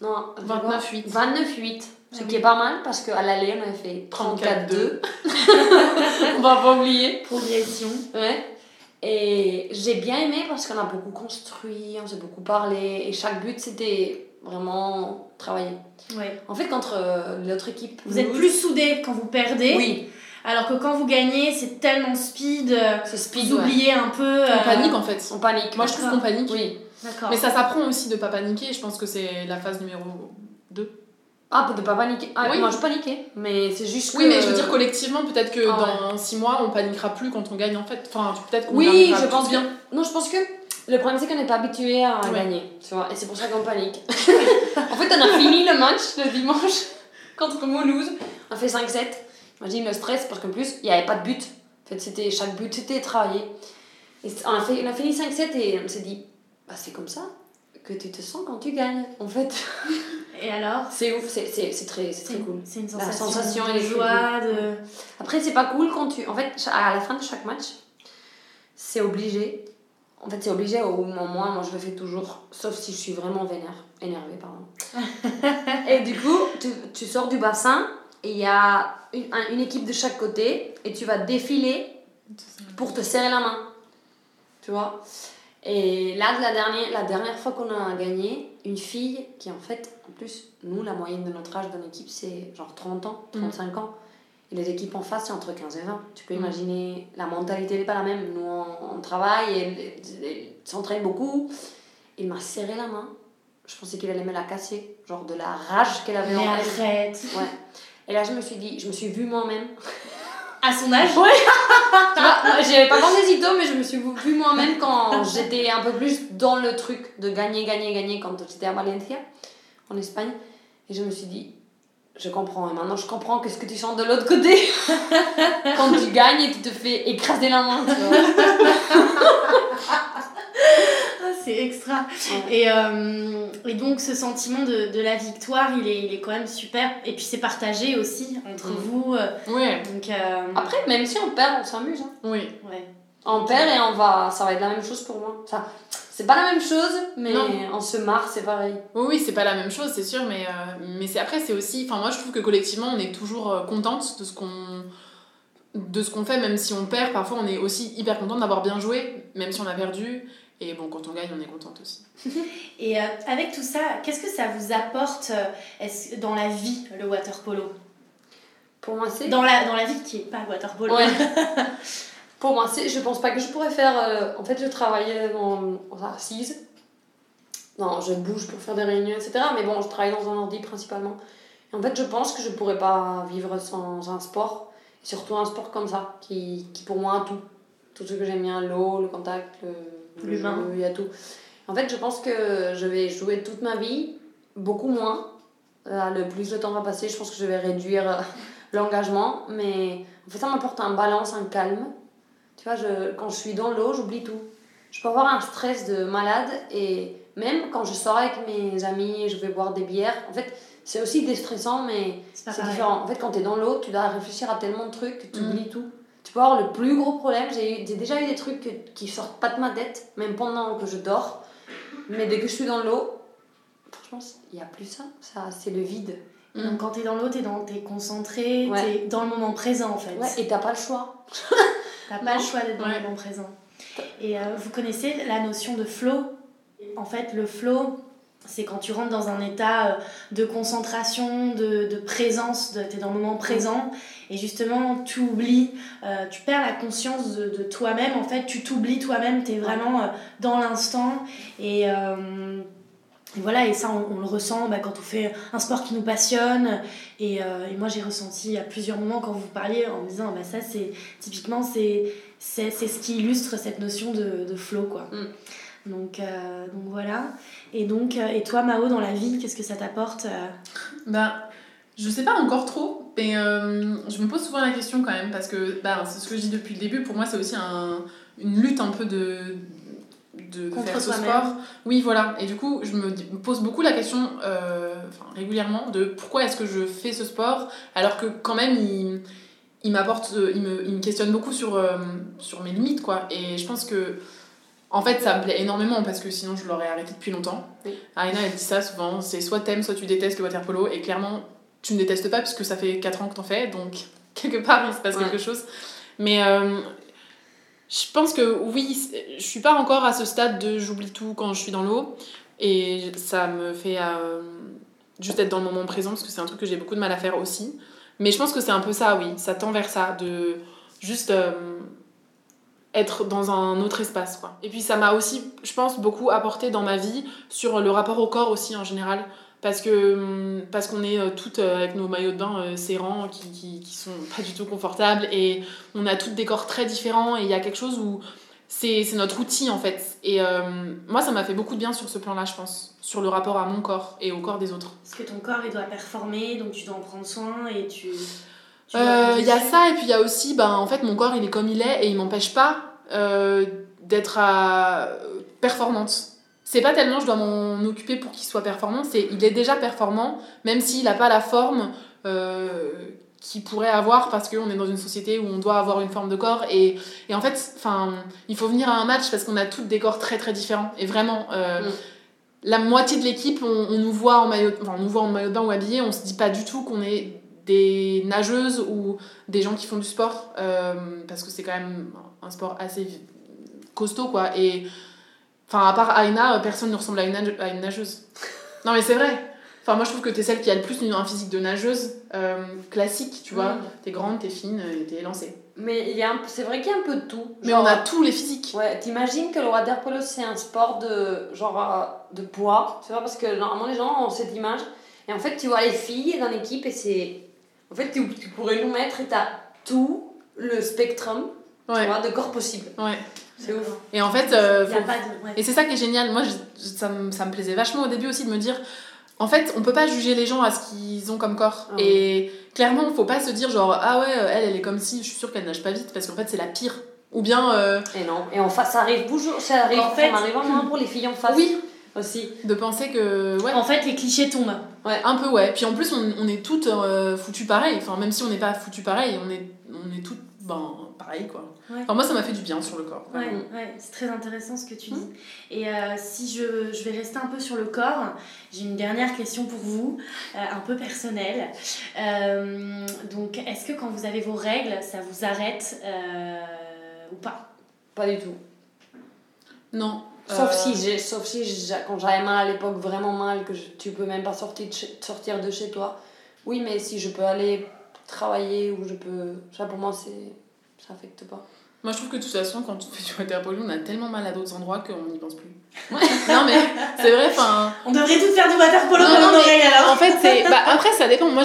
non, 29-8. 29-8. Ce qui est pas mal parce qu'à l'aller, on avait fait 34-2. on va pas oublier. Progression. Ouais. Et j'ai bien aimé parce qu'on a beaucoup construit, on s'est beaucoup parlé et chaque but c'était vraiment travaillé. Ouais. En fait, contre euh, l'autre équipe. Vous êtes plus soudés quand vous perdez. Oui. Alors que quand vous gagnez, c'est tellement speed. C'est speed. Vous oubliez un peu. On panique en fait. On panique. Moi je trouve qu'on panique. Oui. Mais ça s'apprend aussi de pas paniquer, je pense que c'est la phase numéro 2. Ah, de pas paniquer. Ah, oui. moi je paniquais, mais c'est juste Oui, mais je veux dire collectivement, peut-être que ah dans 6 mois, on paniquera plus quand on gagne en fait. Enfin, peut-être qu'on Oui, je pense bien. Non, je pense que le problème c'est qu'on n'est pas habitué à gagner, tu vois, et c'est pour ça qu'on panique. en fait, on a fini le match le dimanche contre Moulouse, on a fait 5-7. Imagine le stress parce qu'en plus, il n'y avait pas de but. En fait, c'était chaque but c'était travaillé. Et on a, fait, on a fini 5-7 et on s'est dit bah, c'est comme ça que tu te sens quand tu gagnes, en fait. Et alors C'est ouf, c'est, très, très cool. C'est une sensation, la sensation de joie. De... Après, c'est pas cool quand tu. En fait, à la fin de chaque match, c'est obligé. En fait, c'est obligé au moment, moi je le fais toujours, sauf si je suis vraiment vénère, énervée, pardon. et du coup, tu, tu sors du bassin et il y a une, une équipe de chaque côté et tu vas défiler pour te serrer la main. Tu vois? Et là, la dernière, la dernière fois qu'on a gagné, une fille qui, en fait, en plus, nous, la moyenne de notre âge dans l'équipe, c'est genre 30 ans, 35 mm. ans. Et les équipes en face, c'est entre 15 et 20. Tu peux mm. imaginer, la mentalité n'est pas la même. Nous, on, travaille, et elle s'entraîne beaucoup. Il m'a serré la main. Je pensais qu'il allait me la casser. Genre de la rage qu'elle avait en elle. Ouais. Et là, je me suis dit, je me suis vue moi-même. À son âge Ouais. j'avais pas si tôt, mais je me suis vue moi-même quand j'étais un peu plus dans le truc de gagner, gagner, gagner quand j'étais à Valencia, en Espagne. Et je me suis dit, je comprends. Et maintenant, je comprends qu'est-ce que tu chantes de l'autre côté. quand tu gagnes et tu te fais écraser la main. Tu vois. C'est extra. Et, euh, et donc ce sentiment de, de la victoire, il est, il est quand même super. Et puis c'est partagé aussi entre Mm. vous. euh, Ouais, Donc, euh, Après, même si on perd, on s'amuse. hein. oui. ouais. On perd et on va, ça va être la même chose pour moi. Ça, c'est pas la même chose, mais Non. on se marre, c'est pareil. Oui, oui, c'est pas la même chose, c'est sûr, mais, euh, mais c'est après, c'est aussi. Enfin, moi, je trouve que collectivement, on est toujours contente de ce qu'on de ce qu'on fait, même si on perd. Parfois, on est aussi hyper contente d'avoir bien joué, même si on a perdu. Et bon, quand on gagne, on est contente aussi. Et euh, avec tout ça, qu'est-ce que ça vous apporte euh, est-ce- dans la vie, le water polo? Pour moi, c'est. dans la, dans la vie qui est pas water polo. Ouais. Pour moi, c'est, je pense pas que je pourrais faire. euh, en fait, je travaillais en, en assise. Non, je bouge pour faire des réunions, etc. Mais bon, je travaille dans un ordi principalement. Et en fait, je pense que je pourrais pas vivre sans un sport. Et surtout un sport comme ça, qui, qui pour moi a tout. Tout ce que j'aime bien, l'eau, le contact, le, le L'humain. jeu, il y a tout. En fait, je pense que je vais jouer toute ma vie, beaucoup moins. Euh, le plus le temps va passer, je pense que je vais réduire euh, l'engagement. Mais en fait, ça m'apporte un balance, un calme. Tu vois, je, quand je suis dans l'eau, j'oublie tout. Je peux avoir un stress de malade et même quand je sors avec mes amis je vais boire des bières, en fait, c'est aussi déstressant, mais C'est différent. En fait, quand tu es dans l'eau, tu dois réfléchir à tellement de trucs que tu oublies tout. Tu peux avoir le plus gros problème. J'ai eu- j'ai déjà eu des trucs que- qui sortent pas de ma tête, même pendant que je dors. Mais dès que je suis dans l'eau, franchement, il n'y a plus ça. ça c'est le vide. Donc quand t'es dans l'eau, t'es, dans, t'es concentré, Ouais. t'es dans le moment présent en fait. Ouais, et t'as pas le choix. T'as pas le choix d'être dans Ouais. le moment présent. Et euh, vous connaissez la notion de flow? En fait, le flow, c'est quand tu rentres dans un état euh, de concentration, de, de présence, de, t'es dans le moment présent, et justement, tu oublies, euh, tu perds la conscience de, toi-même, en fait, tu t'oublies toi-même, t'es vraiment euh, dans l'instant, et... voilà, et ça, on, le ressent bah, quand on fait un sport qui nous passionne. Et, moi, j'ai ressenti à plusieurs moments quand vous parliez en me disant, bah, ça, c'est typiquement, c'est c'est ce qui illustre cette notion de, de flow, quoi. Mm. Donc, euh, donc voilà. Et donc, euh, et toi, Mao, dans la vie, qu'est-ce que ça t'apporte euh Bah, je sais pas encore trop, mais euh, je me pose souvent la question quand même, parce que bah, c'est ce que je dis depuis le début, pour moi c'est aussi un, une lutte un peu de, de, de Contre faire ce sport. Oui, voilà, et du coup je me, pose beaucoup la question euh, enfin, régulièrement de pourquoi est-ce que je fais ce sport, alors que quand même il, il m'apporte, il me, il me questionne beaucoup sur, euh, sur mes limites, quoi, et je pense que. En fait, ça me plaît énormément parce que sinon je l'aurais arrêté depuis longtemps. Oui. Aina, elle dit ça souvent c'est soit t'aimes, soit tu détestes le water polo. Et clairement, tu ne détestes pas puisque ça fait 4 ans que t'en fais, donc quelque part il se passe Ouais. quelque chose. Mais euh, je pense que oui, je suis pas encore à ce stade de j'oublie tout quand je suis dans l'eau. Et ça me fait euh, juste être dans le moment présent parce que c'est un truc que j'ai beaucoup de mal à faire aussi. Mais je pense que c'est un peu ça, oui, ça tend vers ça, de juste euh, être dans un autre espace. Quoi. Et puis ça m'a aussi, je pense, beaucoup apporté dans ma vie sur le rapport au corps aussi en général. Parce que hum, parce qu'on est euh, toutes euh, avec nos maillots de bain euh, serrants qui, qui, qui sont pas du tout confortables et on a toutes des corps très différents et il y a quelque chose où c'est notre outil en fait. Et moi ça m'a fait beaucoup de bien sur ce plan-là je pense, sur le rapport à mon corps et au corps des autres. Parce que ton corps, il doit performer, donc tu dois en prendre soin et tu... dois Euh, Il y a ça et puis il y a aussi, ben, en fait mon corps il est comme il est et il m'empêche pas euh, d'être à... performante. C'est pas tellement je dois m'en occuper pour qu'il soit performant, c'est il est déjà performant même s'il n'a pas la forme euh, qu'il pourrait avoir parce qu'on est dans une société où on doit avoir une forme de corps et, et en fait il faut venir à un match parce qu'on a toutes des corps très très différents et vraiment Mm. la moitié de l'équipe on, on nous voit en maillot enfin, on nous voit en maillot de bain ou habillé on se dit pas du tout qu'on est des nageuses ou des gens qui font du sport euh, parce que c'est quand même un sport assez costaud quoi et enfin à part Aina euh, personne ne ressemble à une, nage- à une nageuse non mais c'est vrai enfin moi je trouve que t'es celle qui a le plus une- un physique de nageuse euh, classique tu vois Mm. t'es grande t'es fine t'es élancée Mais il y a un- c'est vrai qu'il y a un peu de tout. mais Genre, on a tous les physiques Ouais, t'imagines que le water polo c'est un sport de genre de poids, tu vois, parce que normalement les gens ont cette image. Et en fait, tu vois les filles dans l'équipe et c'est. En fait, tu, tu pourrais nous mettre et t'as tout le spectrum tu Ouais, vois, de corps possibles. ouais. C'est ouf. Et en fait, euh, faut- de. ouais. Et c'est ça qui est génial. Moi, je- ça, me, ça me plaisait vachement au début aussi de me dire, en fait, on peut pas juger les gens à ce qu'ils ont comme corps. Ah. Et clairement, faut pas se dire genre, ah ouais, elle, elle est comme si, je suis sûre qu'elle nage pas vite, parce qu'en fait, c'est la pire. Ou bien, euh, Et non, et en face, ça arrive toujours, ça arrive, En fait- ça m'arrive en pour les filles en face oui, aussi. de penser que, ouais, En fait, les clichés tombent. un peu, ouais. Puis en plus, on, on est toutes euh, foutues pareil. Enfin, même si on n'est pas foutues pareil, on est, on est toutes, ben, pareil, quoi. Ouais. Enfin, moi, ça m'a fait du bien sur le corps. Ouais, ouais, c'est très intéressant ce que tu dis. Et euh, si je, je vais rester un peu sur le corps, j'ai une dernière question pour vous, euh, un peu personnelle. Euh, donc, est-ce que quand vous avez vos règles, ça vous arrête ou pas? Pas du tout. Non. Sauf Euh, si, j'ai, sauf si quand j'avais mal à l'époque, vraiment mal, que je- tu peux même pas sortir de, chez, sortir de chez toi. Oui, mais si je peux aller travailler ou je peux. Ça pour moi, c'est, ça affecte pas. Moi, je trouve que de toute façon, quand on fait du water polo, on a tellement mal à d'autres endroits qu'on n'y pense plus. non, mais c'est vrai, enfin. On devrait toutes faire du water polo Non, pendant non, nos mais règles alors En fait, c'est. Bah, après, ça dépend. Moi,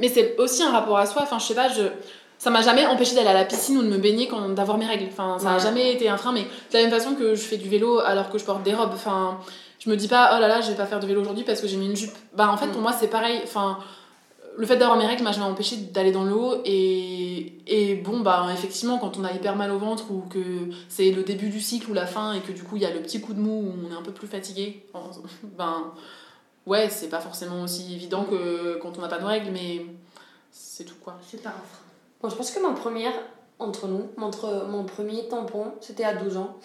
Mais c'est aussi un rapport à soi. Enfin, je sais pas, je. Ça m'a jamais empêché d'aller à la piscine ou de me baigner quand d'avoir mes règles. Enfin, ça a Ouais. jamais été un frein, mais de la même façon que je fais du vélo alors que je porte des robes. Enfin, je me dis pas, oh là là, je vais pas faire de vélo aujourd'hui parce que j'ai mis une jupe. Bah, en fait, pour Mm. moi, c'est pareil. Enfin, le fait d'avoir mes règles m'a jamais empêché d'aller dans l'eau. Et, et bon, bah, effectivement, quand on a hyper mal au ventre ou que c'est le début du cycle ou la fin et que du coup, il y a le petit coup de mou où on est un peu plus fatigué, ben ouais, c'est pas forcément aussi évident que quand on n'a pas nos règles, mais c'est tout quoi. C'est pas un frein. Bon, je pense que ma première, entre nous, mon, entre- mon premier tampon, c'était à 12 ans.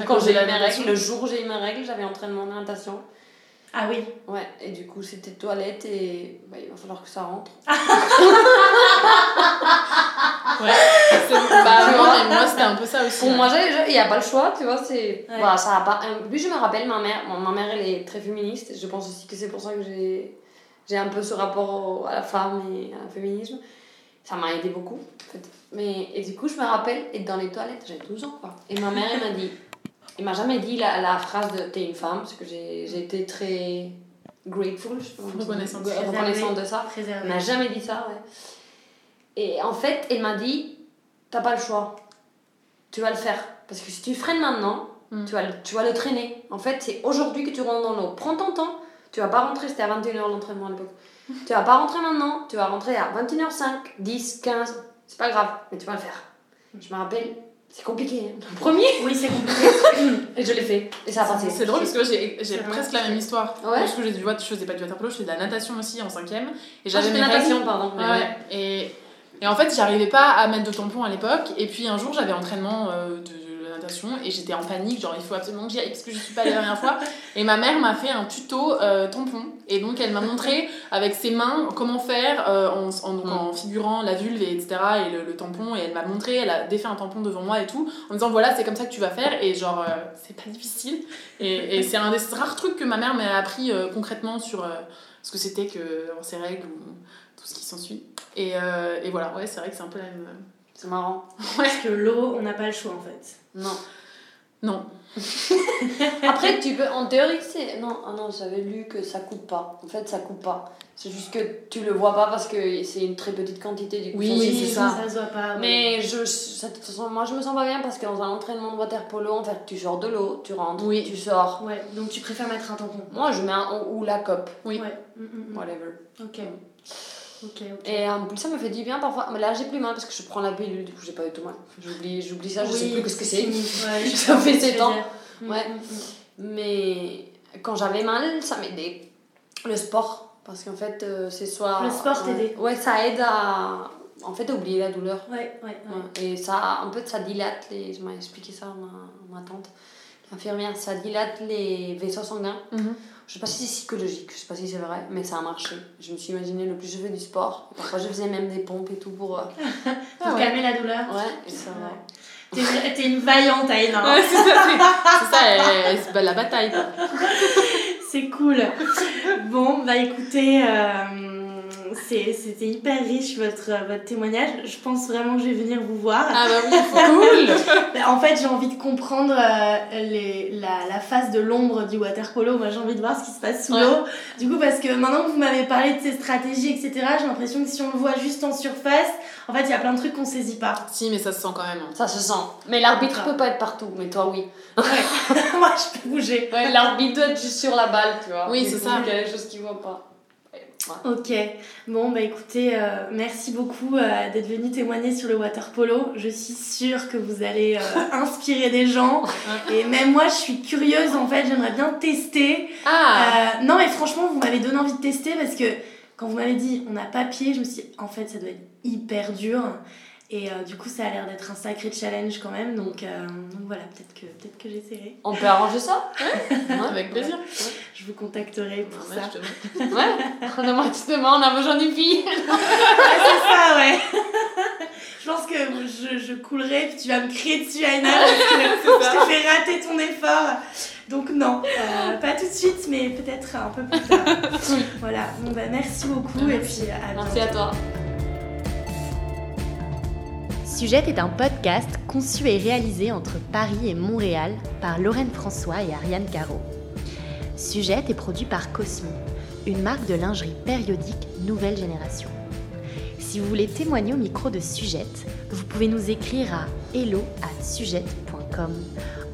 À Quand j'ai eu la mes règles, le jour où j'ai eu mes règles, j'avais entraînement de natation. Ah oui. Ouais, et du coup, c'était toilette et bah, il va falloir que ça rentre. Ouais. Bah, mais moi c'était un peu ça aussi. Pour ouais. moi, il n'y a pas le choix, tu vois, c'est... Ouais. Voilà, ça a pas... Plus, je me rappelle, ma mère, bon, ma mère, elle est très féministe, je pense aussi que c'est pour ça que j'ai, un peu ce rapport à la femme et au féminisme. Ça m'a aidé beaucoup, en fait. Mais, et du coup, je me rappelle être dans les toilettes, j'avais 12 ans, quoi. Et ma mère, elle m'a dit... Elle m'a jamais dit la, la phrase de « t'es une femme », parce que j'ai, été très grateful, je dit. Reconnaissante. de ça. Elle m'a jamais dit ça, ouais. Et en fait, elle m'a dit T'as pas le choix. Tu vas le faire. Parce que si tu freines maintenant, Mm. tu, vas le, tu vas le traîner. En fait, c'est aujourd'hui que tu rentres dans l'eau. Prends ton temps. Tu vas pas rentrer, c'était à 21h l'entraînement à l'époque. Tu vas pas rentrer maintenant, tu vas rentrer à 21h05, 10, 15. C'est pas grave, mais tu vas le faire. Je me rappelle, c'est compliqué. hein. Le premier, Oui, c'est compliqué. et je l'ai fait. Et ça a passé. C'est drôle parce que j'ai presque la même histoire. Ouais. Parce que j'ai du je faisais pas du water polo, je faisais de la natation aussi en cinquième. Et Ah, j'avais j'ai mes fait natation, règles. pardon. mais Ouais, ouais. Et, et en fait, j'arrivais pas à mettre de tampon à l'époque. Et puis un jour, j'avais entraînement euh, de, natation et j'étais en panique, genre il faut absolument que j'y aille parce que je suis pas allée la dernière fois. Et ma mère m'a fait un tuto euh, tampon. Et donc elle m'a montré avec ses mains comment faire euh, en, en, donc, en figurant la vulve, et etc. et le, le tampon. Et elle m'a montré, elle a défait un tampon devant moi et tout, en disant voilà, c'est comme ça que tu vas faire. Et genre, euh, c'est pas difficile. Et, et c'est un des rares trucs que ma mère m'a appris concrètement sur ce que c'était que ses règles ou tout ce qui s'ensuit. Et, et voilà, ouais, c'est vrai que c'est un peu la même. C'est marrant. Parce que l'eau, on n'a pas le choix en fait. Non. Non. Après, tu peux, en théorie, c'est. Non, ah non, j'avais lu que ça coupe pas. En fait, ça coupe pas. C'est juste que tu le vois pas parce que c'est une très petite quantité du coup. Oui, c'est ça. Ça se voit pas. ouais. Mais je, ça- de toute façon, moi, je me sens pas bien parce que dans un entraînement de water polo, en fait, tu sors de l'eau, tu rentres, Oui. tu sors. Ouais, donc tu préfères mettre un tampon. Moi, je mets un ou la cope, Oui. Ouais. Mm, mm, mm. whatever. Ok. Et en plus, ça me fait du bien parfois. Mais là, j'ai plus mal parce que je prends la pilule, du coup, j'ai pas eu tout mal. J'oublie, j'oublie ça, je sais Oui, plus ce que c'est. Ouais, Ça fait ce que sept tu veux ans. dire. Ouais. Mais quand j'avais mal, ça m'aidait. Le sport. Parce qu'en fait, euh, c'est soit. Le sport ouais. t'aidait. Ouais, ça aide à. En fait, à oublier la douleur. Ouais, ouais, ouais. Ouais. Et ça, en fait, ça dilate les. Je m'ai expliqué ça à ma, ma tante, l'infirmière. Ça dilate les vaisseaux sanguins. Mhm. Je sais pas si c'est psychologique, je sais pas si c'est vrai, mais ça a marché. Je me suis imaginé le plus je fais du sport. Parfois, je faisais même des pompes et tout pour. euh, Pour Ah ouais. calmer la douleur. Ouais, et ça va. T'es une, t'es une vaillante, Aïna. Ouais, c'est ça, c'est c'est ça, elle, se bat la bataille. C'est cool. Bon, bah écoutez, euh, c'était hyper riche votre, votre témoignage. Je pense vraiment que je vais venir vous voir. Ah bah oui, cool Bah, En fait, j'ai envie de comprendre euh, les, la, la face de l'ombre du water polo. Moi, j'ai envie de voir ce qui se passe sous Ouais. l'eau. Du coup, parce que maintenant que vous m'avez parlé de ces stratégies, etc., j'ai l'impression que si on le voit juste en surface, en fait, il y a plein de trucs qu'on saisit pas. Si, mais ça se sent quand même. Ça se sent. Mais l'arbitre peut pas être partout, mais toi oui. Ouais. Moi, je peux bouger. Ouais, l'arbitre doit être juste sur la balle, tu vois. Oui, c'est ça. Il y a des choses qu'il voit pas. Ok, bon bah écoutez, euh, merci beaucoup euh, d'être venu témoigner sur le water polo. Je suis sûre que vous allez euh, inspirer des gens. Et même moi, je suis curieuse en fait, j'aimerais bien tester. Ah non mais franchement, vous m'avez donné envie de tester parce que quand vous m'avez dit on n'a pas pied, je me suis dit en fait ça doit être hyper dur. Et euh, du coup, ça a l'air d'être un sacré challenge quand même. Donc, euh, donc voilà, peut-être que, peut que j'essaierai. On peut arranger ça Ouais. Avec plaisir. Je vous contacterai pour Ouais, ça. te- Ouais. On a justement, on a besoin d'une fille. C'est ça, ouais. je pense que je, je coulerai, puis tu vas me crier dessus, Aina, parce que je t'ai fait rater ton effort. Donc non, euh, pas tout de suite, mais peut-être un peu plus tard. voilà, bon bah merci beaucoup et puis à bientôt. Merci à toi. Sujette est un podcast conçu et réalisé entre Paris et Montréal par Lorraine François et Ariane Caro. Sujette est produit par Cosmo, une marque de lingerie périodique nouvelle génération. Si vous voulez témoigner au micro de Sujette, vous pouvez nous écrire à hello@sujette.com.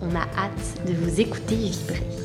On a hâte de vous écouter vibrer.